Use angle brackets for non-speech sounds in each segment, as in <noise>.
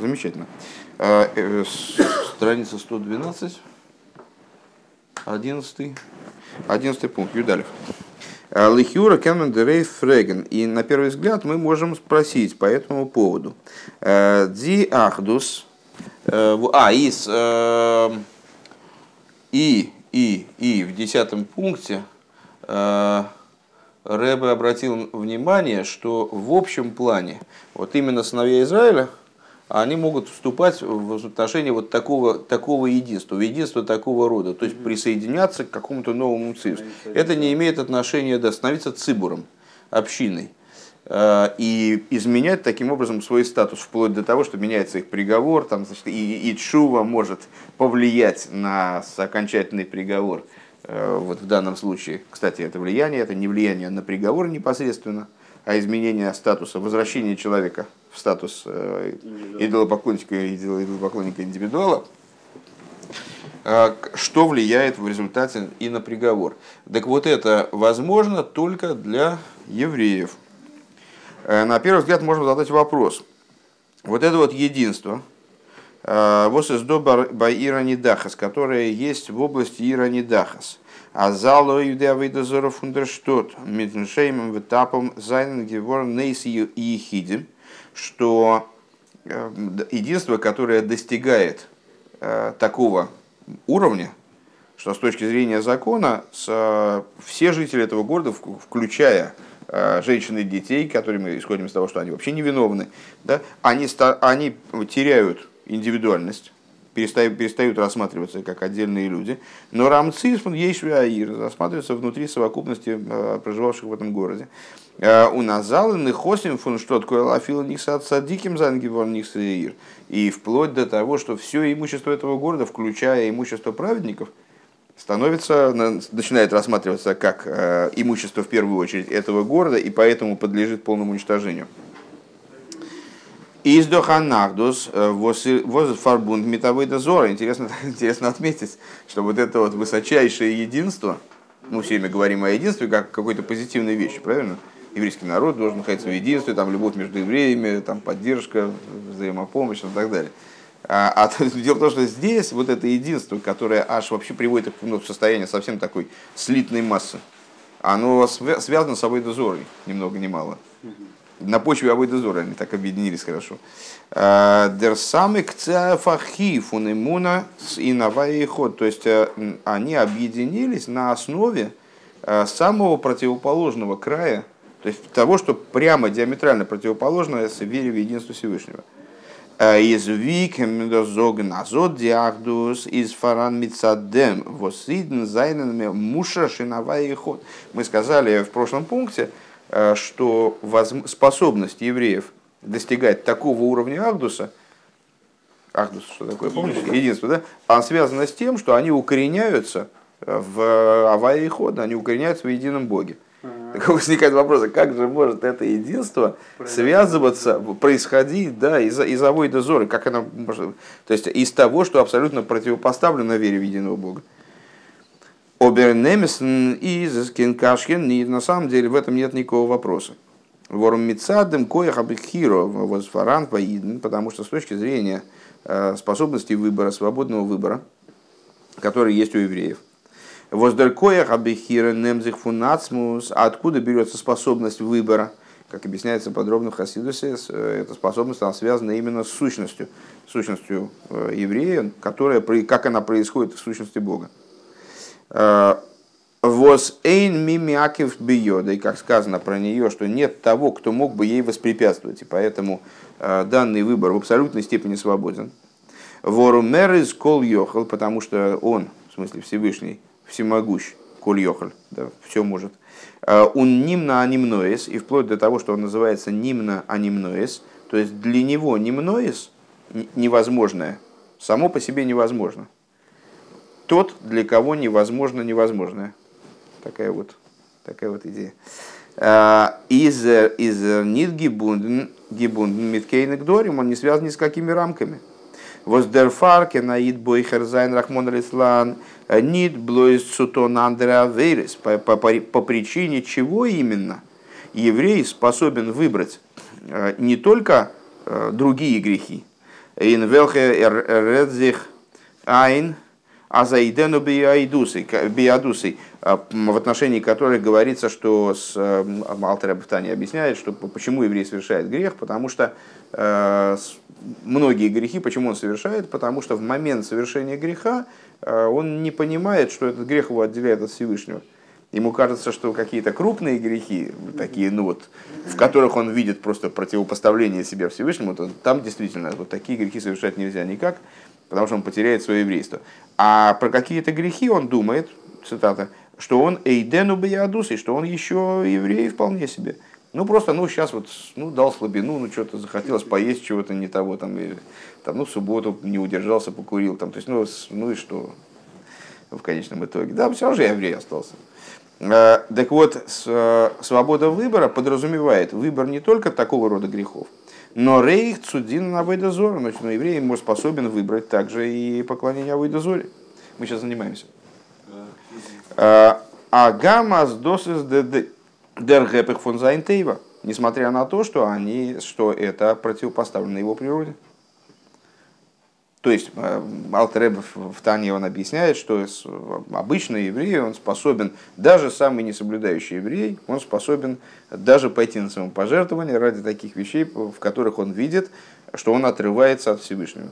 Замечательно. Э, э, страница 112, 11, 11 пункт, Юдалев. Э, Лихюра Кенмен Дерей Фреген. И на первый взгляд мы можем спросить по этому поводу. Ди Ахдус. А, из и, и, и в десятом пункте Рэбе обратил внимание, что в общем плане, вот именно сыновья Израиля, они могут вступать в отношение вот такого, такого единства, в единство такого рода, то есть присоединяться к какому-то новому циву. Это не имеет отношения, да, становиться цибуром, общиной. Э, и изменять таким образом свой статус, вплоть до того, что меняется их приговор, там, значит, и, и Чува может повлиять на окончательный приговор. Э, вот в данном случае, кстати, это влияние, это не влияние на приговор непосредственно, а изменение статуса, возвращение человека в статус э, идолопоклонника, идолопоклонника индивидуала, э, что влияет в результате и на приговор. Так вот это возможно только для евреев. Э, на первый взгляд можно задать вопрос. Вот это вот единство, вот из доба Иранидахас, которое есть в области Иранидахас. А зало юдеавейдазора фундерштот, митншеймом витапом зайнен гевор нейс ехидим – что э, единство, которое достигает э, такого уровня, что с точки зрения закона с, все жители этого города, включая э, женщин и детей, которые мы исходим из того, что они вообще невиновны, да, они, они теряют индивидуальность, перестают, перестают рассматриваться как отдельные люди. Но рамцис, есть аир, рассматривается внутри совокупности проживавших в этом городе. Э, у нас залы нехосим фун что такое лафил никсат садиким зангивон никсаир. И вплоть до того, что все имущество этого города, включая имущество праведников, становится, начинает рассматриваться как э, имущество в первую очередь этого города и поэтому подлежит полному уничтожению. Из Доханахдус э, воз фарбунд метавой дозора. Интересно, <laughs> интересно отметить, что вот это вот высочайшее единство, мы все время говорим о единстве как какой-то позитивной вещи, правильно? еврейский народ должен находиться в единстве, там любовь между евреями, там поддержка, взаимопомощь и так далее. А, а <laughs> дело в том, что здесь вот это единство, которое аж вообще приводит их ну, в состояние совсем такой слитной массы, оно связано с Абайдозорой, ни много ни мало. На почве Абайдозора они так объединились хорошо. А, Дер самый фахи фунемуна с иновая ход. То есть они объединились на основе самого противоположного края то есть того, что прямо диаметрально противоположно с вере в единство Всевышнего. Из викем зоген азот диахдус из фаран мицадем восиден зайненами муша шинавай ход. Мы сказали в прошлом пункте, что способность евреев достигать такого уровня Ахдуса, Ахдус, что такое, помнишь? Единство, да? Она связана с тем, что они укореняются в аварии хода, они укореняются в едином Боге. Так возникает вопрос, а как же может это единство связываться, происходить да, из, из авойда зоры, как она может, то есть из того, что абсолютно противопоставлено вере в единого Бога. Кенкашхен, и на самом деле в этом нет никакого вопроса. Ворум Мицадем Коях Абихиро Возфаран Ваиден, потому что с точки зрения э, способности выбора, свободного выбора, который есть у евреев – Воздеркоях абихира немзих фунацмус. А откуда берется способность выбора? Как объясняется подробно в Хасидусе, э, эта способность она связана именно с сущностью, сущностью э, еврея, которая, как она происходит в сущности Бога. Э, Воз эйн мимиакив биода, и как сказано про нее, что нет того, кто мог бы ей воспрепятствовать, и поэтому данный выбор в абсолютной степени свободен. Вору мер из кол йохал, потому что он, в смысле Всевышний, всемогущ, коль йохаль, да, все может. А, он нимна анимноес, и вплоть до того, что он называется нимна анимноес, то есть для него нимноес невозможное, само по себе невозможно. Тот, для кого невозможно невозможное. Такая вот, такая вот идея. А, איז איז ניט געבונדן געבונדן מיט קיינע גדרים, он не связан ни с какими рамками. Воздерфарке наид бойхер зайн рахмон алислан нит блойс сутон андреа верес. По причине чего именно еврей способен выбрать э, не только э, другие грехи, ин велхе айн азаидену биадусой, а, в отношении которых говорится, что с Алтер Абхтани объясняет, что почему еврей совершает грех, потому что э, многие грехи, почему он совершает, потому что в момент совершения греха э, он не понимает, что этот грех его отделяет от Всевышнего. Ему кажется, что какие-то крупные грехи, такие, ну вот, в которых он видит просто противопоставление себя Всевышнему, то там действительно вот такие грехи совершать нельзя никак, потому что он потеряет свое еврейство. А про какие-то грехи он думает, цитата, что он эйдену биадус, и что он еще еврей вполне себе. Ну, просто, ну, сейчас вот, ну, дал слабину, ну, что-то захотелось поесть чего-то не того, там, и, там, ну, в субботу не удержался, покурил, там, то есть, ну, ну и что в конечном итоге. Да, все равно же еврей остался. Э, так вот, свобода выбора подразумевает выбор не только такого рода грехов, נאָר אויך צו דינען עבודה זרה, значит, но еврей может способен выбрать также и поклонение Авойдозоре. Мы сейчас занимаемся. הגם אַז דאָס איז דער היפך פון זיין טבע, несмотря на то, что, они, что это противопоставлено его природе. То есть э, Алтереб в Тане он объясняет, что обычный еврей, он способен, даже самый несоблюдающий еврей, он способен даже пойти на самопожертвование ради таких вещей, в которых он видит, что он отрывается от Всевышнего,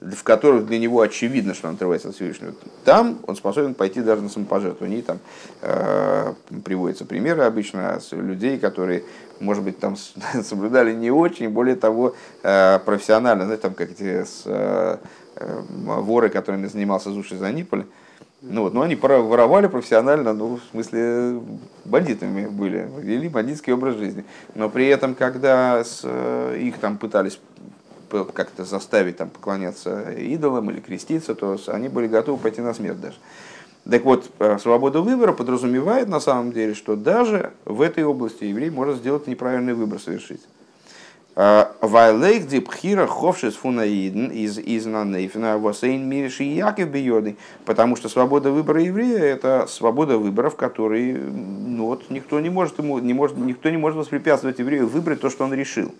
в которых для него очевидно, что он отрывается от Всевышнего. Там он способен пойти даже на самопожертвование. И там э, приводятся примеры обычно с людей, которые, может быть, там <laughs> соблюдали не очень, более того, э, профессионально, знаете, там как эти с, э, э воры, которыми занимался Зуши Заниполь, ну вот, но они воровали профессионально, ну, в смысле, бандитами были, вели бандитский образ жизни. Но при этом, когда с, э, их там пытались как-то заставить там, поклоняться идолам или креститься, то они были готовы пойти на смерть даже. Так вот, э, свобода выбора подразумевает на самом деле, что даже в этой области еврей может сделать неправильный выбор совершить. Вайлейх дипхира ховшис фунаиден из из нанейфена восейн мирши яков биоды. Потому что свобода выбора еврея – это свобода выбора, в которой ну, вот, никто, не может ему, не может, никто не может воспрепятствовать еврею выбрать то, что он решил.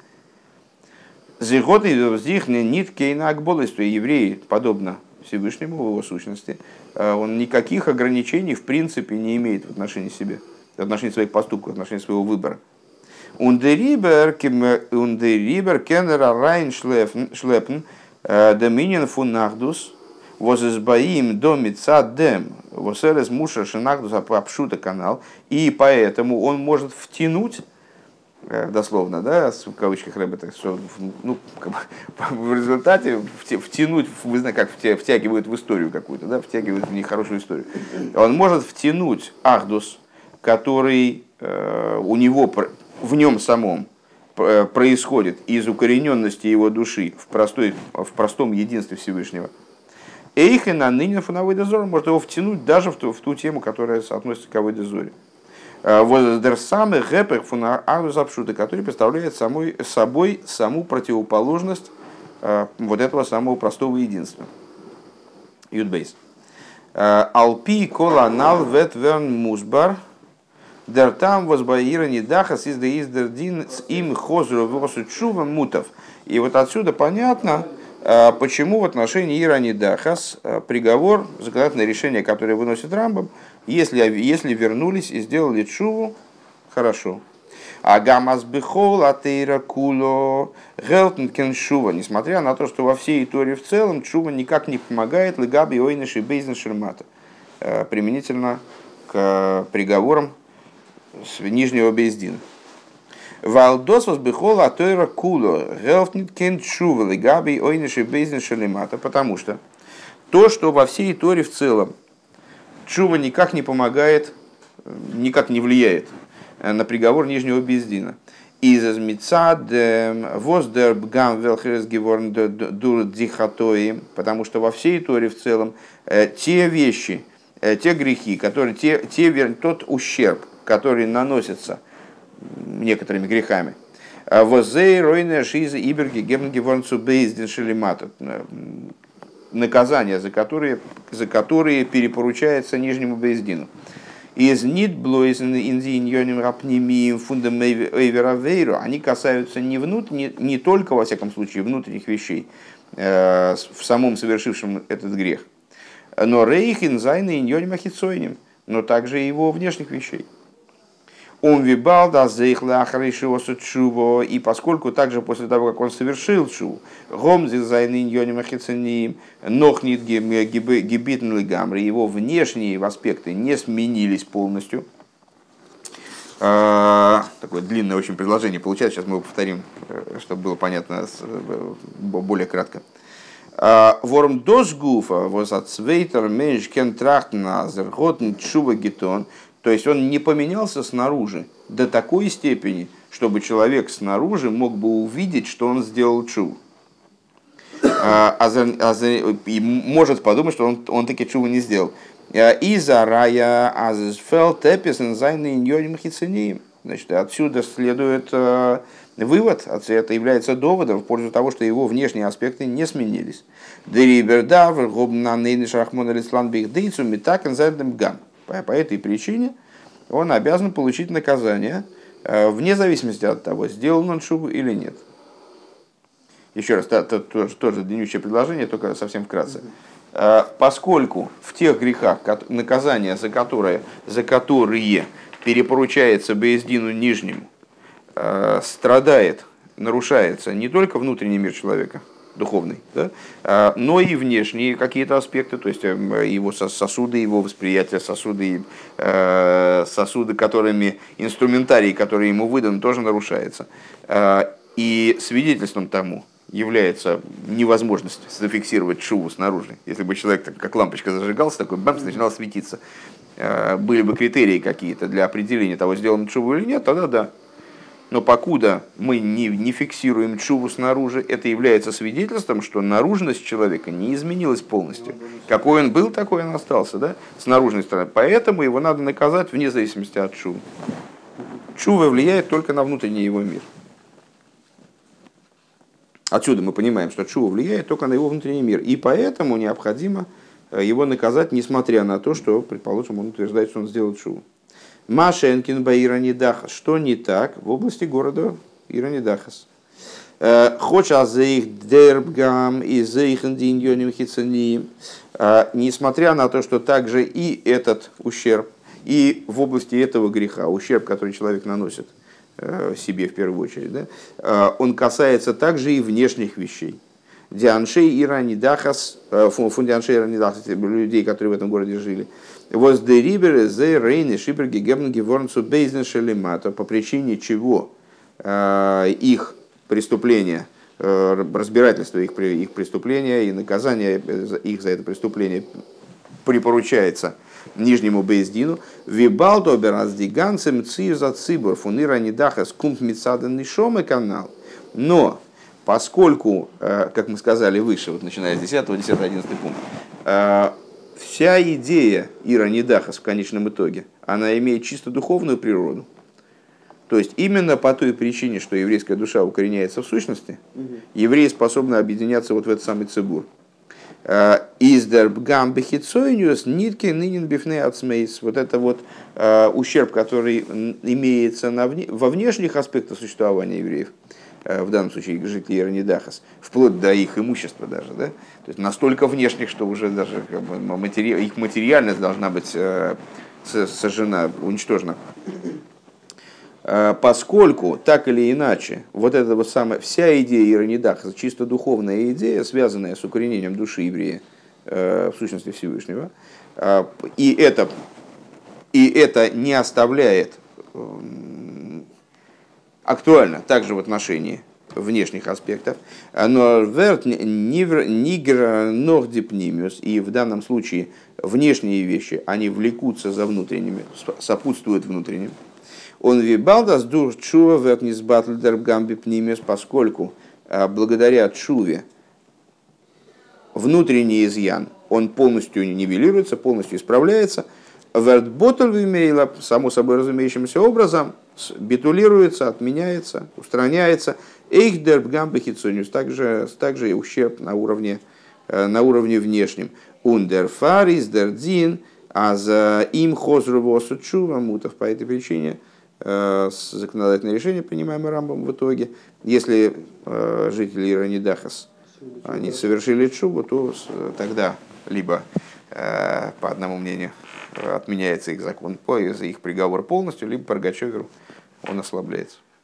Зиготы вздихне нит кейна акболость, что еврей, подобно Всевышнему в его сущности, а, он никаких ограничений в принципе не имеет в отношении себя, в отношении своих поступков, в отношении своего выбора. Ундерибер кеннера райн шлепн доминин фун нахдус возизбаим домит садем восерес муша шинахдус апшута канал и поэтому он может втянуть э, дословно, да, в кавычках рэба, что ну, как бы, <laughs> в результате втянуть, вы знаете, как втягивают в историю какую-то, да, втягивают в нехорошую историю. Он может втянуть Ахдус, который э, у него в нем самом э, происходит из укорененности его души в, простой, в простом единстве Всевышнего, Эйхена ныне фоновой дозор может его втянуть даже в ту, в ту тему, которая относится к Авойдозоре. Э, Воздер самый гэпер фунарузапшута, который представляет самой, собой саму противоположность э, вот этого самого простого единства. Юдбейс. Алпи кола нал ветверн мусбар – Дер там возбаира не дахас из издердин с им хозру восу чува мутов. И вот отсюда понятно, а, почему в отношении Ирани Дахас а, приговор, законодательное решение, которое выносит Рамбам, если, если вернулись и сделали чуву, хорошо. А гамас бихол атеира куло гелтен шува, несмотря на то, что во всей Торе в целом чува никак не помогает легаби ойныши бейзен шермата, а, применительно к приговорам с нижнего Бездина. Валдос вас бихола атойра куло, гелфнит кен шували габи ойниши бездин шалимата, потому что то, что во всей Торе в целом чува никак не помогает, никак не влияет на приговор нижнего Бездина. Из азмицад воздер бгам велхерес геворн дур дихатои, потому что во всей Торе в целом э, те вещи, э, те грехи, которые, те, те, тот ущерб, который наносится некоторыми грехами. А Возей, Ройна, Шиза, Иберги, Гемнгеворнцу, Бейздин, Шелемата. Наказания, за которые, за которые перепоручается Нижнему Бейздину. из нитблойзен инзиньоним рапнимием фундам эйверавейру, они касаются не, внут, не, не только, во всяком случае, внутренних вещей, э, в самом совершившем этот грех, но рейхин зайны иньоним ахицойним, но также его внешних вещей. Он вибал да чубо, и поскольку также после того, как он совершил чу, гомзи зайнин йоним ахицаним, нохнит гибитн гамри, его внешние аспекты не сменились полностью. А, такое длинное очень предложение получается, сейчас мы его повторим, э, чтобы было понятно э, более кратко. А, ворм досгуфа возацвейтер менш кен трахтназер готн чува гетон – то есть он не поменялся снаружи до такой степени, чтобы человек снаружи мог бы увидеть, что он сделал чу. А, а, а и может подумать, что он, он таки чуву не сделал. А, и за рая азфел теписен зайны. Значит, отсюда следует э, вывод, это является доводом в пользу того, что его внешние аспекты не сменились. Дерибердавр, гобна нейны алислан бихдейцу, метакен гам. По этой причине он обязан получить наказание, э, вне зависимости от того, сделал он шубу или нет. Еще раз, это тоже, тоже длиннющее предложение, только совсем вкратце. Э, поскольку в тех грехах, наказание за которые, за которые перепоручается Бездину Нижнему, э, страдает, нарушается не только внутренний мир человека, духовный, да? А, но и внешние какие-то аспекты, то есть эм, его сосуды, его восприятие, сосуды, э, сосуды, которыми инструментарий, который ему выдан, тоже нарушается. А, и свидетельством тому является невозможность зафиксировать шуву снаружи. Если бы человек как лампочка зажигался, такой бамс начинал светиться. А, были бы критерии какие-то для определения того, сделан шуву или нет, тогда да. Но покуда мы не, не фиксируем чуву снаружи, это является свидетельством, что наружность человека не изменилась полностью. Какой он был, такой он остался, да? с наружной стороны. Поэтому его надо наказать вне зависимости от чувы. Чува влияет только на внутренний его мир. Отсюда мы понимаем, что чува влияет только на его внутренний мир. И поэтому необходимо э, его наказать, несмотря на то, что, предположим, он утверждает, что он сделал чуву. Машенкин ба Иранидахас. Что не так в области города Иранидахас? Э, Хоча за их дербгам и за их индиньоним. Э, несмотря на то, что также и этот ущерб, и в области этого греха, ущерб, который человек наносит э, себе в первую очередь, да, он касается также и внешних вещей. Дианшей и Ранидахас, фундианшей и Ранидахас, людей, которые в этом городе жили, Воз де рибер зе рейны шибер гегебн геворнцу бейзен шелемата, по причине чего э, их преступления, э, разбирательство их, их преступления и наказание их за это преступление припоручается нижнему Бейздину, Вибалдо бераздиганцем цив за цибор фунира недаха скумп мицадан нишоме канал. Но поскольку, э, как мы сказали выше, вот начиная с 10, 10, 11 пункт, вся идея Ира Нидахас в конечном итоге, она имеет чисто духовную природу. То есть именно по той причине, что еврейская душа укореняется в сущности, евреи способны объединяться вот в этот самый цибур. Э, Издербгам бехицойниус нитки нынен бифне ацмейс. Вот это вот э, ущерб, который имеется на, во внешних аспектах существования евреев, Э, в данном случае жителей Иранидахас, вплоть до их имущества даже, да? то есть настолько внешних, что уже даже как бы, матери... их материальность должна быть э, сожжена, уничтожена. Э, поскольку, так или иначе, вот эта вот самая, вся идея Иранидахаса, чисто духовная идея, связанная с укоренением души еврея в сущности Всевышнего, и это, и это не оставляет актуально также в отношении внешних аспектов. Но верт нигр нохдипнимиус, и в данном случае внешние вещи, они влекутся за внутренними, сопутствуют внутренним. Он вибалдас дур чува верт низбатлдер гамби пнимиус, поскольку а, благодаря чуве внутренний изъян, он полностью нивелируется, полностью исправляется. Вертботл вимейла, само собой разумеющимся образом, битулируется, отменяется, устраняется. Эйхдерб гамбехицониус, также, также и ущерб на уровне, э, на уровне внешнем. Ундерфарис, дердзин, А за им хозрувосу мутов по этой причине э, законодательное решение, принимаемое Рамбом в итоге, если э, жители Иранидахас они совершили чубу, то тогда либо по одному мнению отменяется их закон, их приговор полностью, либо Паргачеверу он ослабляется.